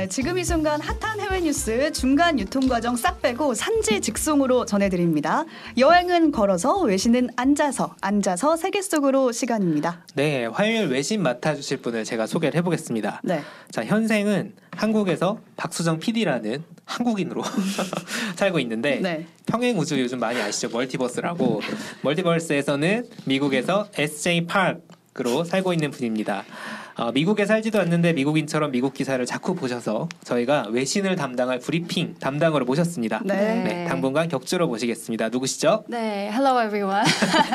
네, 지금 이 순간 핫한 해외 뉴스 중간 유통 과정 싹 빼고 산지 직송으로 전해드립니다. 여행은 걸어서 외신은 앉아서 앉아서 세계 속으로 시간입니다. 네, 화요일 외신 맡아주실 분을 제가 소개를 해보겠습니다. 네. 자, 현생은 한국에서 박수정 PD라는 한국인으로 살고 있는데 네. 평행 우주 요즘 많이 아시죠? 멀티버스라고 멀티버스에서는 미국에서 SJ 파크로 살고 있는 분입니다. 어, 미국에 살지도 않는데 미국인처럼 미국 기사를 자꾸 보셔서 저희가 외신을 담당할 브리핑 담당으로 모셨습니다. 네. 네, 당분간 격주로 모시겠습니다. 누구시죠? 네, hello everyone.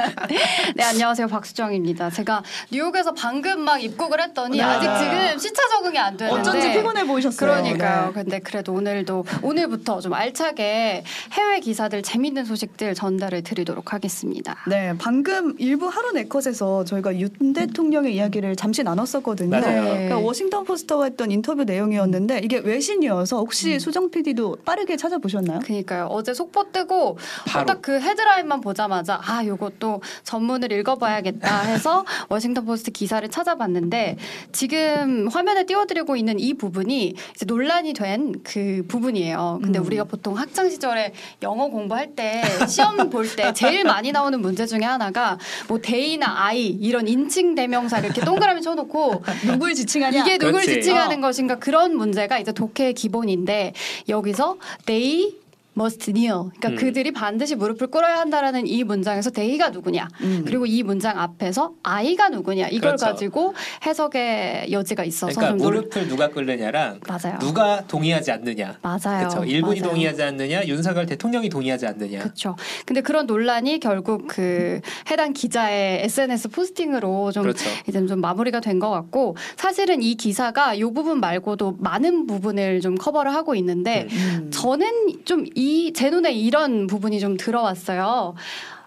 네, 안녕하세요. 박수정입니다. 제가 뉴욕에서 방금 막 입국을 했더니 네. 아직 지금 시차 적응이 안 되는데 어쩐지 피곤해 보이셨어요. 그러니까요. 네. 근데 그래도 오늘도 오늘부터 좀 알차게 해외 기사들 재밌는 소식들 전달을 드리도록 하겠습니다. 네, 방금 일부 하루 네컷에서 저희가 윤 대통령의 이야기를 잠시 나눴었거든요. 맞아요. 그러니까 워싱턴 포스트와 했던 인터뷰 내용이었는데 이게 외신이어서 혹시 수정 PD도 빠르게 찾아보셨나요? 그니까요. 어제 속보 뜨고 바로. 딱그 헤드라인만 보자마자 아 요것도 전문을 읽어봐야겠다 해서 워싱턴 포스트 기사를 찾아봤는데 지금 화면에 띄워드리고 있는 이 부분이 이제 논란이 된 그 부분이에요. 근데 음. 우리가 보통 학창 시절에 영어 공부할 때 시험 볼 때 제일 많이 나오는 문제 중에 하나가 뭐 they나 I 이런 인칭 대명사 이렇게 동그라미 쳐놓고 누굴 지칭하냐? 이게 누굴 그렇지. 지칭하는 어. 것인가 그런 문제가 이제 독해의 기본인데 여기서 they must kneel 그러니까 음. 그들이 반드시 무릎을 꿇어야 한다라는 이 문장에서 they가 누구냐 음. 그리고 이 문장 앞에서 I가 누구냐 이걸 그렇죠. 가지고 해석의 여지가 있어서 그러니까 무릎을 누가 꿇느냐랑 맞아요 누가 동의하지 않느냐. 맞아요 그렇죠. 일본이 맞아요. 동의하지 않느냐, 윤석열 대통령이 동의하지 않느냐. 그렇죠. 근데 그런 논란이 결국 그 해당 기자의 SNS 포스팅으로 좀 그렇죠. 이제 좀 마무리가 된 것 같고 사실은 이 기사가 이 부분 말고도 많은 부분을 좀 커버를 하고 있는데 음. 저는 좀이 제 눈에 이런 부분이 좀 들어왔어요.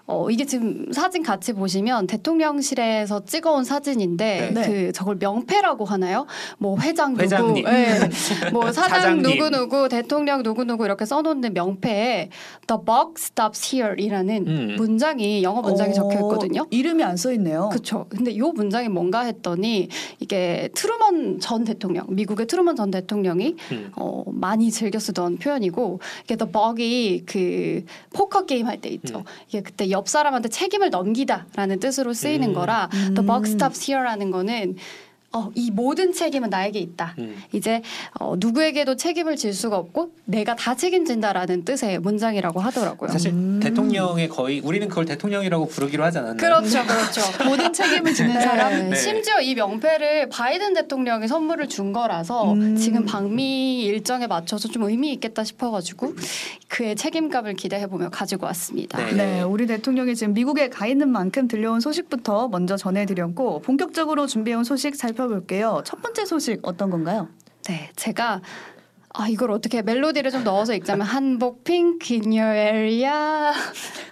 어, 이게 지금 사진 같이 보시면 대통령실에서 찍어온 사진인데 네. 그 저걸 명패라고 하나요? 뭐 회장 누구, 회장님. 예. 뭐 사장. 누구 누구, 대통령 누구 누구 이렇게 써놓는 명패에 The buck stops here이라는 음. 문장이 영어 문장이 어, 적혀 있거든요. 이름이 안 써 있네요. 그렇죠. 근데 이 문장이 뭔가 했더니 이게 트루먼 전 대통령, 미국의 트루먼 전 대통령이 음. 어, 많이 즐겨 쓰던 표현이고 이게 The buck이 그 포커 게임 할 때 있죠. 음. 이게 그때 옆 사람한테 책임을 넘기다라는 뜻으로 쓰이는 음. 거라 음. The Buck Stops Here라는 거는 어, 이 모든 책임은 나에게 있다. 음. 이제 어, 누구에게도 책임을 질 수가 없고 내가 다 책임진다라는 뜻의 문장이라고 하더라고요. 사실 음. 대통령의 거의 우리는 그걸 대통령이라고 부르기로 하지 않았나요? 그렇죠, 그렇죠. 모든 책임을 지는 네. 사람. 네. 심지어 이 명패를 바이든 대통령이 선물을 준 거라서 음. 지금 방미 일정에 맞춰서 좀 의미 있겠다 싶어가지고 그의 책임감을 기대해보며 가지고 왔습니다. 네. 네, 우리 대통령이 지금 미국에 가 있는 만큼 들려온 소식부터 먼저 전해드렸고 본격적으로 준비해온 소식 살 펴볼게요. 첫 번째 소식 어떤 건가요? 네, 제가 아 이걸 어떻게 멜로디를 좀 넣어서 읽자면 한복 핑크 in your area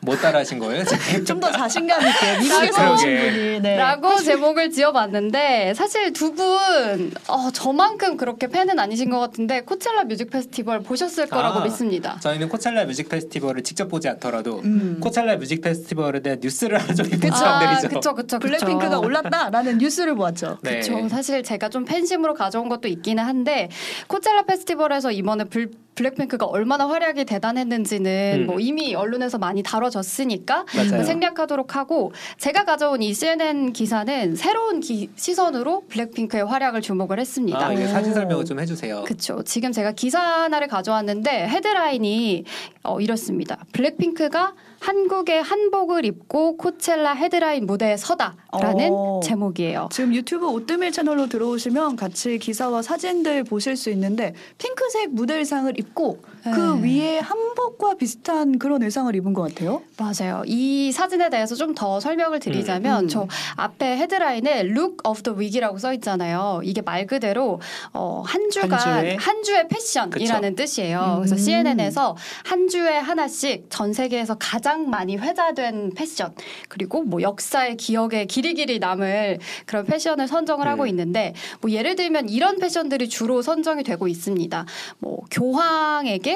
못 따라하신 거예요? 좀 더 자신감 있게 미국에서. 오신 분이 네. 라고 제목을 지어봤는데 사실 두분 어, 저만큼 그렇게 팬은 아니신 것 같은데 코첼라 뮤직 페스티벌 보셨을 거라고 아, 믿습니다. 저희는 코첼라 뮤직 페스티벌을 직접 보지 않더라도 음. 코첼라 뮤직 페스티벌에 대한 뉴스를 하루 종일 사람들이죠. 그쵸, 그쵸, 그쵸. 블랙핑크가 올랐다라는 뉴스를 보았죠. 네. 그렇죠. 사실 제가 좀 팬심으로 가져온 것도 있기는 한데 코첼라 페스티벌 에서 이번에 블, 블랙핑크가 얼마나 활약이 대단했는지는 음. 뭐 이미 언론에서 많이 다뤄졌으니까 맞아요. 생략하도록 하고 제가 가져온 이 CNN 기사는 새로운 기- 시선으로 블랙핑크의 활약을 주목을 했습니다. 아, 이게 오. 사진 설명을 좀 해주세요. 그렇죠. 지금 제가 기사 하나를 가져왔는데 헤드라인이 어, 이렇습니다. 블랙핑크가 한국의 한복을 입고 코첼라 헤드라인 무대에 서다라는 어. 제목이에요. 지금 유튜브 오뜨밀 채널로 들어오시면 같이 기사와 사진들 보실 수 있는데 핑크색 무대 의상을 입고 있고 그 네. 위에 한복과 비슷한 그런 의상을 입은 것 같아요. 맞아요. 이 사진에 대해서 좀 더 설명을 드리자면 음, 음. 저 앞에 헤드라인에 Look of the Week이라고 써 있잖아요. 이게 말 그대로 어, 한 주간 한 주의? 한 주의 패션이라는 뜻이에요. 그래서 음. CNN에서 한 주에 하나씩 전 세계에서 가장 많이 회자된 패션 그리고 뭐 역사의 기억에 길이 길이 남을 그런 패션을 선정을 하고 음. 있는데 뭐 예를 들면 이런 패션들이 주로 선정이 되고 있습니다. 뭐 교황에게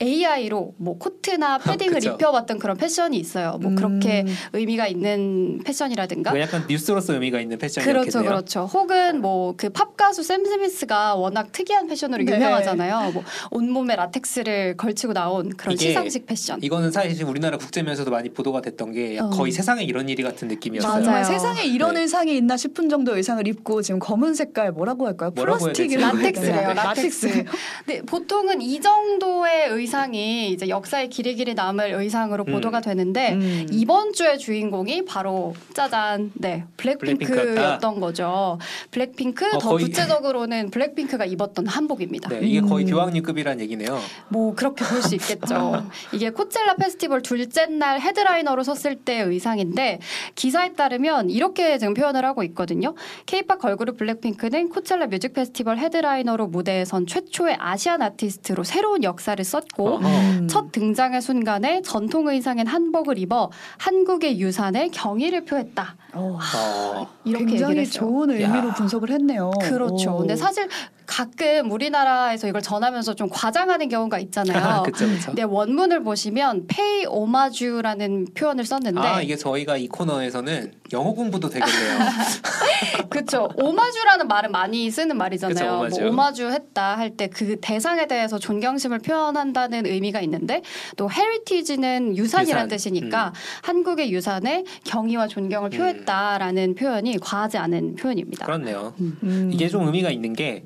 AI로 뭐 코트나 패딩을 그쵸. 입혀봤던 그런 패션이 있어요. 뭐 음. 그렇게 의미가 있는 패션이라든가. 그 약간 뉴스로서 의미가 있는 패션이었겠네요. 그렇죠, 그렇죠. 혹은 뭐 그 팝 가수 샘 스미스가 워낙 특이한 패션으로 네. 유명하잖아요. 뭐 온몸에 라텍스를 걸치고 나온 그런 이게 시상식 패션. 이거는 사실 우리나라 국제면서도 많이 보도가 됐던 게 어. 거의 세상에 이런 일이 같은 느낌이었어요. 맞아요. 세상에 이런 네. 의상이 있나 싶은 정도 의상을 입고 지금 검은 색깔 뭐라고 할까요? 뭐라고 해야 라텍스래요, 되나? 라텍스. 근데 보통은 이 정도의 의상 이 이제 역사에 길이 길이 남을 의상으로 음. 보도가 되는데 음. 이번 주의 주인공이 바로 짜잔 네. 블랙핑크였던 거죠. 블랙핑크 어, 더 거의- 구체적으로는 블랙핑크가 입었던 한복입니다. 네, 이게 거의 음. 교황님급이란 얘기네요. 뭐 그렇게 볼 수 있겠죠. 이게 코첼라 페스티벌 둘째 날 headliner로 섰을 때의 의상인데 기사에 따르면 이렇게 지금 표현을 하고 있거든요. 케이팝 걸그룹 블랙핑크는 코첼라 뮤직 페스티벌 headliner로 무대에 선 최초의 Asian 아티스트로 새로운 역사를 썼고 어허. 음. 첫 등장의 순간에 전통 의상인 한복을 입어 한국의 유산에 경의를 표했다. 어, 어, 이렇게 굉장히 얘기를 했어요. 좋은 의미로 야. 분석을 했네요. 그렇죠. 오. 근데 사실 가끔 우리나라에서 이걸 전하면서 좀 과장하는 경우가 있잖아요. 그쵸, 그쵸. 근데 원문을 보시면 pay homage라는 표현을 썼는데 아, 이게 저희가 이 코너에서는 영어 공부도 되겠네요. 그렇죠. 오마주라는 말은 많이 쓰는 말이잖아요. 그쵸, 오마주. 뭐 오마주 했다 할 때 그 대상에 대해서 존경심을 표현한다는 의미가 있는데 또 헤리티지는 유산이라는 유산. 뜻이니까 한국의 유산에 경의와 존경을 음. 표했다라는 표현이 과하지 않은 표현입니다. 그렇네요. 음. 이게 좀 의미가 있는 게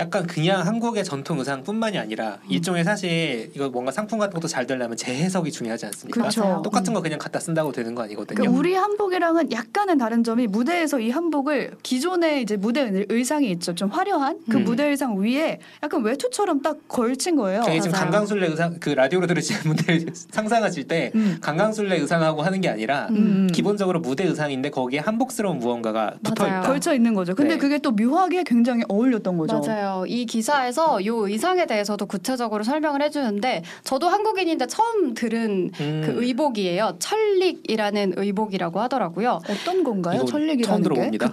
약간 그냥 한국의 전통 의상뿐만이 아니라 일종의 사실 이거 뭔가 상품 같은 것도 잘 되려면 재해석이 중요하지 않습니까? 그렇죠. 맞아요. 똑같은 거 그냥 갖다 쓴다고 되는 거 아니거든요. 그러니까 우리 한복이랑은 약간은 다른 점이 무대에서 이 한복을 기존의 이제 무대 의- 의상이 있죠. 좀 화려한 그 음. 무대 의상 위에 약간 외투처럼 딱 걸친 거예요. 저희 지금. 강강술래 의상 그 라디오로 들으시는 분들 상상하실 때 음. 강강술래 의상하고 하는 게 아니라 음. 기본적으로 무대 의상인데 거기에 한복스러운 무언가가 붙어. 있다. 걸쳐 있는 거죠. 근데 네. 그게 또 묘하게 굉장히 어울렸던 거죠. 맞아요. 이 기사에서 이 의상에 대해서도 구체적으로 설명을 해주는데 저도 한국인인데 처음 들은 음. 그 의복이에요. 천릭이라는 의복이라고 하더라고요. 어떤 건가요? 천릭이라는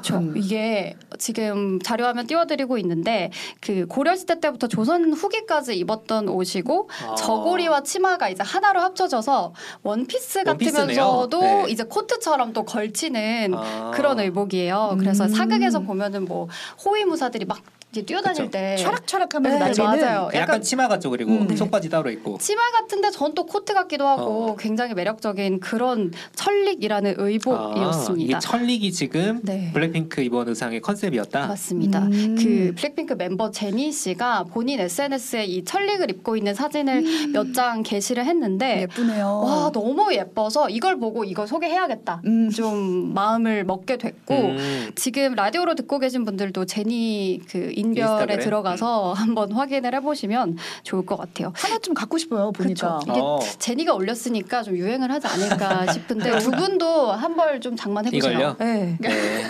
처음 게? 음. 이게 지금 자료화면 띄워드리고 있는데 그 고려 시대 때부터 조선 후기까지 입었던 옷이고 아. 저고리와 치마가 이제 하나로 합쳐져서 원피스. 같으면서도 네. 이제 코트처럼 또 걸치는 아. 그런 의복이에요. 그래서 음. 사극에서 보면은 뭐 호위무사들이 막 뛰어다닐 그쵸. 때 촤락촤락하면서 네, 날리는 맞아요. 그 약간 약간 치마 같죠 그리고 음. 속바지 따로 있고 치마 같은데 전 또 코트 같기도 하고 어. 굉장히 매력적인 그런 천릭이라는 의복이었습니다. 아, 이게 천릭이 지금 네. 블랙핑크 이번 의상의 컨셉이었다. 맞습니다. 음. 그 블랙핑크 멤버 제니 씨가 본인 SNS에 이 천릭을 입고 있는 사진을 음. 몇장 게시를 했는데 예쁘네요. 와 너무 예뻐서 이걸 보고 이거 소개해야겠다. 음. 좀 마음을 먹게 됐고 음. 지금 라디오로 듣고 계신 분들도 제니 그 인별에 인스타그램? 들어가서 한번 확인을 해보시면 좋을 것 같아요. 하나 좀 갖고 싶어요. 보니까. 이게 어. 제니가 올렸으니까 좀 유행을 하지 않을까 싶은데 두 분도 한 벌 좀 장만해보세요. 이걸요? 네. 네.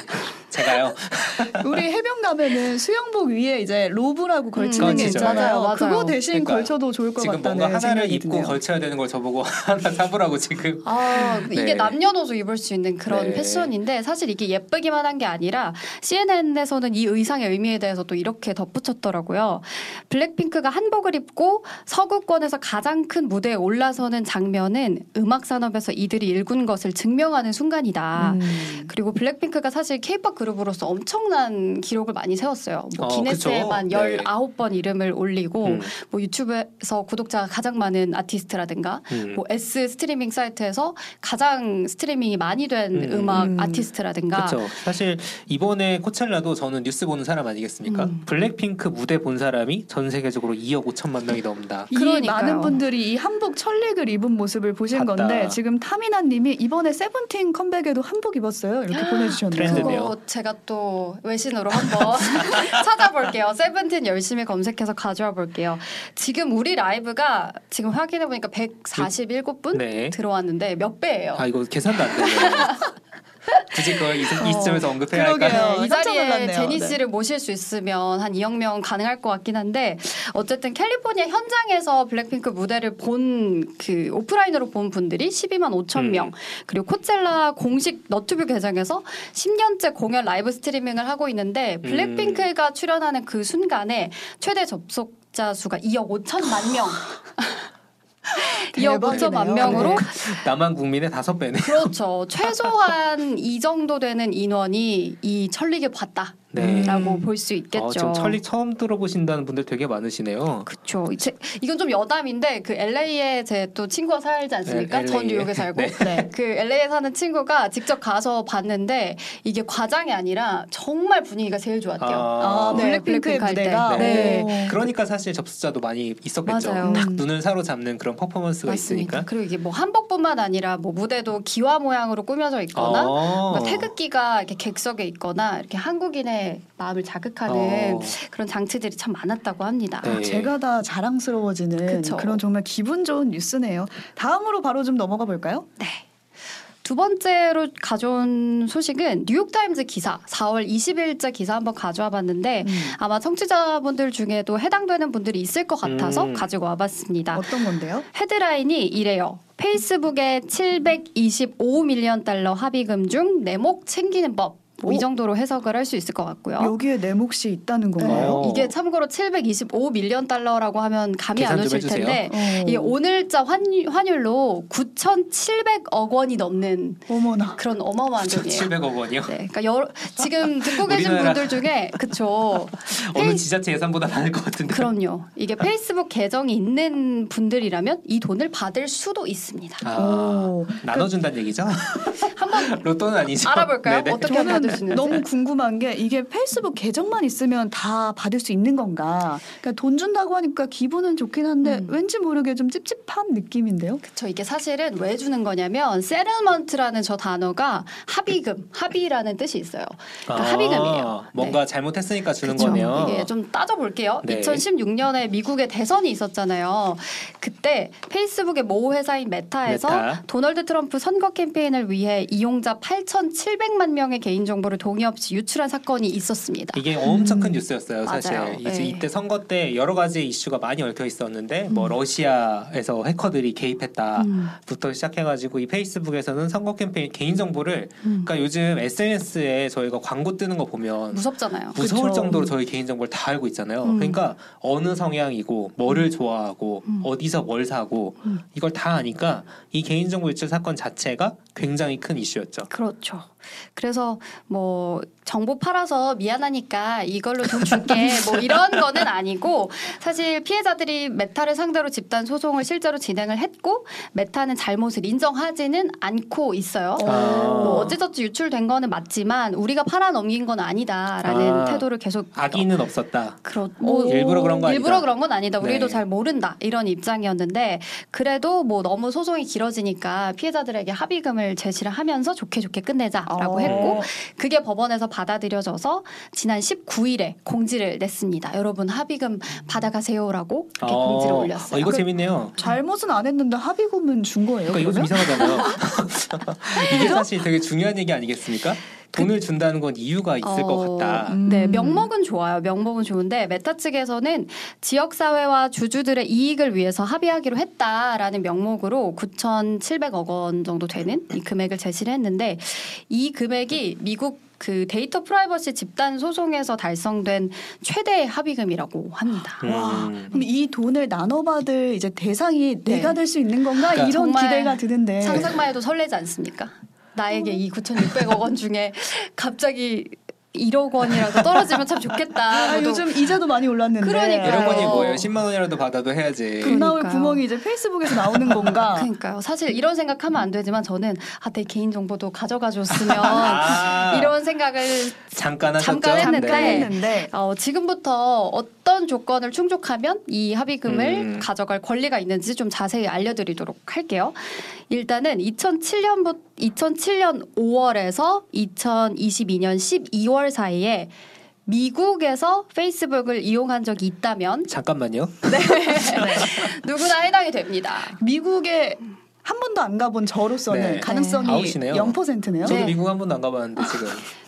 제가요. 우리 해변 가면은 수영복 위에 이제 로브라고 걸치는 음, 게 그렇죠. 있잖아요. 맞아요, 맞아요. 그거 대신 그러니까 걸쳐도 좋을 것 지금 같다는 뭔가 하나를 생각이 입고 드네요. 걸쳐야 되는 걸 저보고 하나 사보라고 지금. 아, 이게 네. 남녀노소 입을 수 있는 그런 네. 패션인데 사실 이게 예쁘기만 한 게 아니라 CNN에서는 이 의상의 의미에 대해서 또 이렇게 덧붙였더라고요. 블랙핑크가 한복을 입고 서구권에서 가장 큰 무대에 올라서는 장면은 음악 산업에서 이들이 일군 것을 증명하는 순간이다. 음. 그리고 블랙핑크가 사실 케이팝 그룹으로서 엄청난 기록을 많이 세웠어요. 뭐 어, 기네스에만 그쵸. 네. 19번 이름을 올리고 음. 뭐 유튜브에서 구독자가 가장 많은 아티스트라든가 음. 뭐 S 스트리밍 사이트에서 가장 스트리밍이 많이 된 음. 음. 악 음. 아티스트라든가 그렇죠. 사실 이번에 코첼라도 저는 뉴스 보는 사람 아니겠습니까? 음. 블랙핑크 무대 본 사람이 전 세계적으로 2억 5천만 명이 넘는다. 이 그러니까요. 많은 분들이 이 한복 천릭을 입은 모습을 보신 봤다. 건데 지금 타미나님이 이번에 세븐틴 컴백에도 한복 입었어요 이렇게 보내주셨네요. 트렌드네요. 그거 제가 또 외신으로 한번 찾아볼게요. 세븐틴 열심히 검색해서 가져와 볼게요. 지금 우리 라이브가 지금 확인해 보니까 147분 네. 들어왔는데 몇 배예요? 아 이거 계산도 안 되네요. 굳이 그걸 이, 이 시점에서 언급해야 그러게요. 할까? 네, 이 자리에. 제니 네. 씨를 모실 수 있으면 한 2억 명 가능할 것 같긴 한데 어쨌든 캘리포니아 현장에서 블랙핑크 무대를 본 그 오프라인으로 본 분들이 12만 5천 음. 명 그리고 코첼라 공식 너튜브 계정에서 10년째 공연 라이브 스트리밍을 하고 있는데 블랙핑크가 출연하는 그 순간에 최대 접속자 수가 2억 5천만 명. 2억 5천만 명으로 네. 남한 국민의 다섯 배네. 그렇죠. 최소한 이 정도 되는 인원이 이 천리길 봤다 라고 네. 볼수 있겠죠. 어, 지금 천릭 처음 들어보신다는 분들 되게 많으시네요. 그렇죠. 이건 좀 여담인데 그 LA에 제 또 친구가 살지 않습니까? 네, 전. 뉴욕에 살고 네. 네. 그 LA에 사는 친구가 직접 가서 봤는데 이게 과장이 아니라 정말 분위기가 제일 좋았대요. 아, 네, 블랙핑크의 블랙핑크 할 때. 무대가. 네. 오. 그러니까 사실 접수자도 많이 있었겠죠. 맞아요. 딱 음. 눈을 사로잡는 그런 퍼포먼스가 맞습니다. 있으니까. 그리고 이게 뭐 한복뿐만 아니라 뭐 무대도 기와 모양으로 꾸며져 있거나 어. 뭔가 태극기가 이렇게 객석에 있거나 이렇게 한국인의 마음을 자극하는 어. 그런 장치들이 참 많았다고 합니다. 네. 아, 제가 다 자랑스러워지는 그쵸. 그런 정말 기분 좋은 뉴스네요. 다음으로 바로 좀 넘어가 볼까요? 네. 두 번째로 가져온 소식은 뉴욕타임즈 기사 4월 20일자 기사 한번 가져와 봤는데 음. 아마 청취자분들 중에도 해당되는 분들이 있을 것 같아서 음. 가지고 와봤습니다. 어떤 건데요? 헤드라인이 이래요. 페이스북의 725 million 달러 합의금 중 내 몫 챙기는 법. 뭐이 오. 정도로 해석을 할 수 있을 것 같고요. 여기에 내 몫이 있다는 네. 건가요? 어. 이게 참고로 725 million 달러라고 하면 감이 안 오실. 텐데 어. 이게 오늘자 환, 환율 로 9,700억 원이 넘는 어머나. 그런 어마어마한 돈이에요. 700억 원이요. 네, 그러니까 여러, 지금 듣고 계신 분들 중에 그쵸. 어느 페이- 지자체 예산보다 많을 것 같은데. 그럼요. 이게 페이스북 계정이 있는 분들이라면 이 돈을 받을 수도 있습니다. 아, 오. 나눠준다는 얘기죠? 한번 로또는 아니죠. 알아볼까요? 네네. 어떻게 저는 받을 수 있는지. 너무 궁금한 게 이게 페이스북 계정만 있으면 다 받을 수 있는 건가? 그러니까 돈 준다고 하니까 기분은 좋긴 한데 음. 왠지 모르게 좀 찝찝한 느낌인데요. 그쵸 이게 사실은 왜 주는 거냐면 settlement라는 저 단어가 합의금, 합의라는 뜻이 있어요. 그러니까 아, 합의금이에요. 뭔가 네. 잘못했으니까 주는 그쵸. 거네요. 이게 좀 따져볼게요. 네. 2016년에 미국의 대선이 있었잖아요. 그때 페이스북의 모 회사인 메타에서 메타. 도널드 트럼프 선거 캠페인을 위해 이용자 8,700만 명의 개인 정보 를 동의 없이 유출한 사건이 있었습니다. 이게 엄청 큰 음. 뉴스였어요, 사실. 맞아요. 이제 네. 이때 선거 때 여러 가지 이슈가 많이 얽혀 있었는데, 뭐 음. 러시아에서 해커들이 개입했다부터 음. 시작해가지고 이 페이스북에서는 선거 캠페인 개인 정보를, 음. 그러니까 요즘 SNS에 저희가 광고 뜨는 거 보면 무섭잖아요. 무서울 그쵸. 정도로 저희 개인 정보를 다 알고 있잖아요. 음. 그러니까 어느 성향이고 뭐를 좋아하고 음. 어디서 뭘 사고 음. 이걸 다 아니까 이 개인 정보 유출 사건 자체가 굉장히 큰 이슈였죠. 그렇죠. 그래서 뭐 정보 팔아서 미안하니까 이걸로 돈 줄게 뭐 이런 거는 아니고 사실 피해자들이 메타를 상대로 집단 소송을 실제로 진행을 했고 메타는 잘못을 인정하지는 않고 있어요. 어. 뭐 어찌저찌 유출된 거는 맞지만 우리가 팔아 넘긴 건 아니다라는 아, 태도를 계속 악의는 없었다. 그렇 뭐 일부러 그런 거 아니다. 일부러 그런 건 아니다. 우리도 네. 잘 모른다. 이런 입장이었는데 그래도 뭐 너무 소송이 길어지니까 피해자들에게 합의금을 제시를 하면서 좋게 좋게 끝내자 라고 어. 했고 그게 법원에서 받아들여져서 지난 19일에 공지를 냈습니다. 여러분 합의금 받아가세요라고 이렇게 어, 공지를 올렸어요. 어, 이거 그- 재밌네요. 잘못은 안 했는데 합의금은 준 거예요. 그러니까 이거 좀? 이상하잖아요. 이게 사실 되게 중요한 얘기 아니겠습니까? 돈을 준다는 건 이유가 있을 것 어, 같다. 음. 네, 명목은 좋아요. 명목은 좋은데 메타 측에서는 지역 사회와 주주들의 이익을 위해서 합의하기로 했다라는 명목으로 9,700억 원 정도 되는 이 금액을 제시를 했는데 이 금액이 미국 그 데이터 프라이버시 집단 소송에서 달성된 최대 합의금이라고 합니다. 와, 음. 그럼 이 돈을 나눠받을 이제 대상이 네. 내가 될 수 있는 건가 그러니까 이런 기대가 드는데 상상만 해도 설레지 않습니까? 나에게 이 9,600억 원 중에 갑자기 1억 원이라도 떨어지면 참 좋겠다. 아, 요즘 이자도 많이 올랐는데 그러니까요. 이런 거니 어. 뭐예요? 10만 원이라도 받아도 해야지. 그- 돈 나올 그러니까요. 구멍이 이제 페이스북에서 나오는 건가? 그러니까요. 사실 이런 생각하면 안 되지만 저는 아, 내 개인 정보도 가져가 줬으면 아, 이런 생각을 잠깐 하셨죠? 잠깐 했는데 잠깐 네. 했는데 어, 지금부터 어떤 조건을 충족하면 이 합의금을 음. 가져갈 권리가 있는지 좀 자세히 알려드리도록 할게요. 일단은 2007년부터 2007년 5월에서 2022년 12월 사이에 미국에서 페이스북을 이용한 적이 있다면 잠깐만요. 누구나 해당이 됩니다. 미국에 한 번도 안 가본 저로서는 네. 가능성이 아웃이네요. 0%네요. 저도 네. 미국 한 번도 안 가봤는데 지금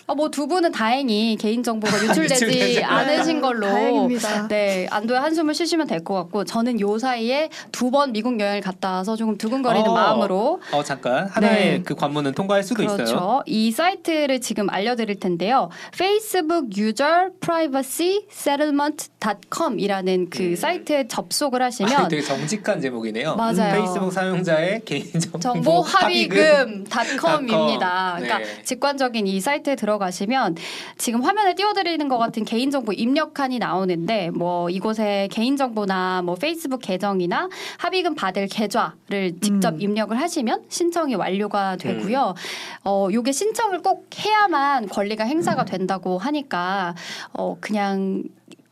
아, 뭐두 분은 다행히 개인 정보가 유출되지 않으신 걸로 다행입니다. 네 안도의 한숨을 쉬시면 될 것 같고 저는 요 사이에 두 번 미국 여행을 갔다 와서 조금 두근거리는 어. 마음으로 어 잠깐 하나의 네. 그 관문은 통과할 수도 그렇죠. 있어요. 이 사이트를 지금 알려드릴 텐데요. Facebook User Privacy Settlement.com이라는 그 음. 사이트에 접속을 아, 하시면 되게 정직한 제목이네요. 맞아요. 페이스북 사용자의 개인 정보 정보 합의금. 합의금.com입니다. 네. 그러니까 직관적인 이 사이트에 들어 가시면 지금 화면에 띄워드리는 것 같은 개인정보 입력칸이 나오는데 뭐 이곳에 개인정보나 뭐 페이스북 계정이나 합의금 받을 계좌를 직접 음. 입력을 하시면 신청이 완료가 되고요. 어 요게 신청을 꼭 해야만 권리가 행사가 된다고 하니까 어 그냥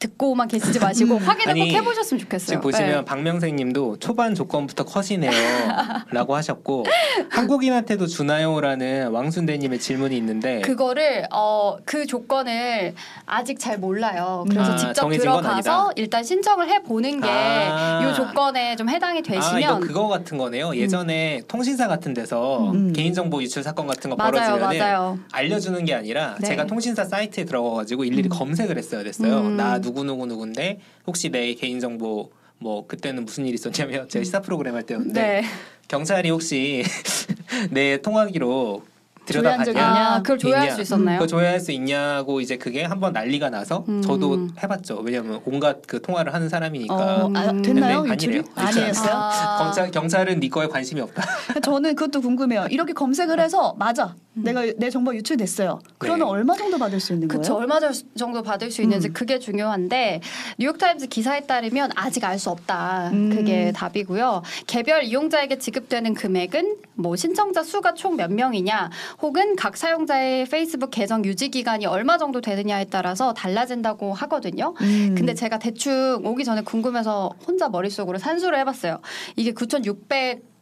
듣고만 계시지 마시고 확인을 아니, 꼭 해보셨으면 좋겠어요. 지금 보시면 네. 박명생님도 초반 조건부터 컷이네요라고 하셨고 한국인한테도 주나요라는 왕순대님의 질문이 있는데 그거를 어 그 조건을 아직 잘 몰라요. 그래서 아, 직접 들어가서. 일단 신청을 해 보는 게이 아. 조건에 좀 해당이 아 이거 되시면 그거 같은 거네요. 예전에 통신사 같은 데서 음. 개인정보 유출 사건 같은 거 맞아요, 벌어지면. 알려주는 게 아니라 네. 제가 통신사 사이트에 들어가가지고 일일이 검색을 했어야 됐어요. 음. 나 누구 누구 누구인데 혹시 내 개인정보 뭐 그때는 무슨 일이 있었냐면 제가 시사 프로그램 할 때였는데 네. 경찰이 혹시 내 통화기로 들여다봤냐? 아, 그걸 조회할 있냐? 수 있었나요? 그거 조회할 수 있냐고 이제 그게 한번 난리가 나서 음. 저도 해봤죠. 왜냐면 온갖 그 통화를 하는 사람이니까. 어, 아, 됐나요 근데 유출이? 아니었어요. 아. 검찰 경찰은 네 거에 관심이 없다. 저는 그것도 궁금해요. 이렇게 검색을 해서 맞아. 내가 내 정보 유출됐어요. 그러면 네. 얼마 정도 받을 수 있는 그쵸 거예요? 얼마 저- 정도 받을 수 있는지 음. 그게 중요한데 뉴욕타임즈 기사에 따르면 아직 알 수 없다 음. 그게 답이고요 개별 이용자에게 지급되는 금액은 뭐 신청자 수가 총 몇 명이냐 혹은 각 사용자의 페이스북 계정 유지 기간이 얼마 정도 되느냐에 따라서 달라진다고 하거든요 음. 근데 제가 대충 오기 전에 궁금해서 혼자 머릿속으로 산수를 해봤어요. 이게 9,600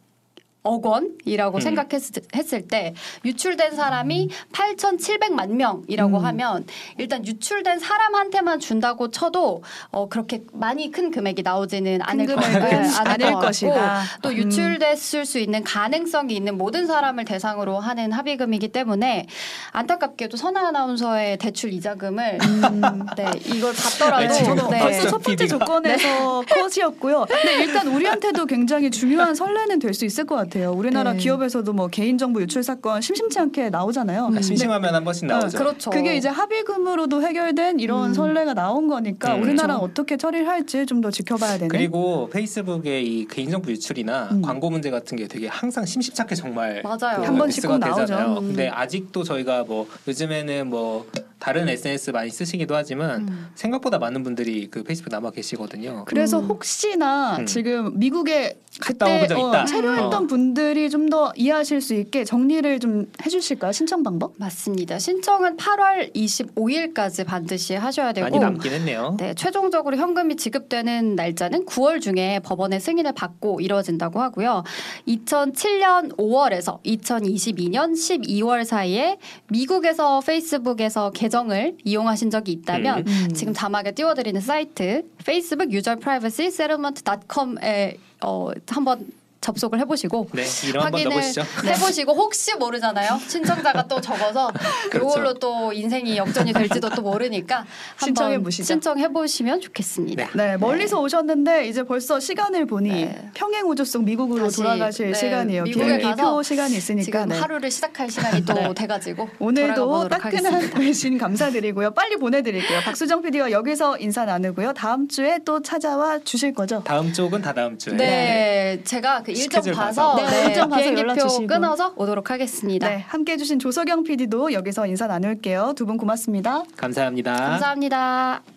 억 원이라고 음. 생각했을 때 유출된 사람이 8,700만 명이라고 음. 하면 일단 유출된 사람한테만 준다고 쳐도 어, 그렇게 많이 큰 금액이 나오지는 않을 네, 않을 아닐 것 같고 것이다. 또 음. 유출됐을 수 있는 가능성이 있는 모든 사람을 대상으로 하는 합의금이기 때문에 안타깝게도 선아 아나운서의 대출 이자금을 네 이걸 받더라도 네, 저도 네. 벌써 첫 번째. 조건에서 컷이었고요. 근데 일단 우리한테도 굉장히 중요한 선례는 될 수 있을 것 같아요. 우리나라 네. 기업에서도 뭐 개인정보 유출 사건 심심치 않게 나오잖아요. 음. 아, 심심하면 한 번씩 나오죠. 그렇죠. 그게 이제 합의금으로도 해결된 이런 음. 선례가 나온 거니까 음. 우리나라는 그렇죠. 어떻게 처리를 할지 좀 더 지켜봐야 되네. 그리고 페이스북의 이 개인정보 유출이나 음. 광고 문제 같은 게 되게 항상 심심찮게 정말 맞아요. 그 한 번씩 꼭 나오죠. 되잖아요. 음. 근데 아직도 저희가 뭐 요즘에는 뭐 다른 SNS 많이 쓰시기도 하지만 음. 생각보다 많은 분들이 그 페이스북 남아 계시거든요. 그래서 음. 혹시나 음. 지금 미국에 갔다 그때 있다. 체류했던 어. 분들이 좀 더 이해하실 수 있게 정리를 좀 해주실까요? 신청 방법? 맞습니다. 신청은 8월 25일까지 반드시 하셔야 되고 많이 남긴 했네요. 네, 최종적으로 현금이 지급되는 날짜는 9월 중에 법원의 승인을 받고 이루어진다고 하고요. 2007년 5월에서 2022년 12월 사이에 미국에서 페이스북에서 계정 을 이용하신 적이 있다면 음. 지금 자막에 띄워드리는 사이트 Facebook User Privacy Settlement.com에 어, 한번 접속을 해보시고 네, 확인을. 해보시고 혹시 모르잖아요. 신청자가 또 적어서 그렇죠. 이걸로 또 인생이 역전이 될지도 또 모르니까 신청해 보시죠. 신청해 보시면 좋겠습니다. 네, 멀리서 오셨는데 이제 벌써 시간을 보니 네. 평행 우주 속 미국으로 돌아가실 네, 시간이에요. 미국에 비행기 가서 표 시간이 있으니까. 지금 네. 하루를 시작할 시간이 또 돼가지고 오늘도 따끈한. 외신 감사드리고요. 빨리 보내드릴게요. 박수정 PD와 여기서 인사 나누고요. 다음 주에 또 찾아와 주실 거죠? 다음 쪽은 다 다음 주에. 네, 제가 그 일정 스케줄 봐서 봐서. 네, 일정 봐서 연락 비행기표 주시고. 끊어서 오도록 하겠습니다. 네, 함께 해 주신 조석영 PD도 여기서 인사 나눌게요. 두 분 고맙습니다. 감사합니다. 감사합니다.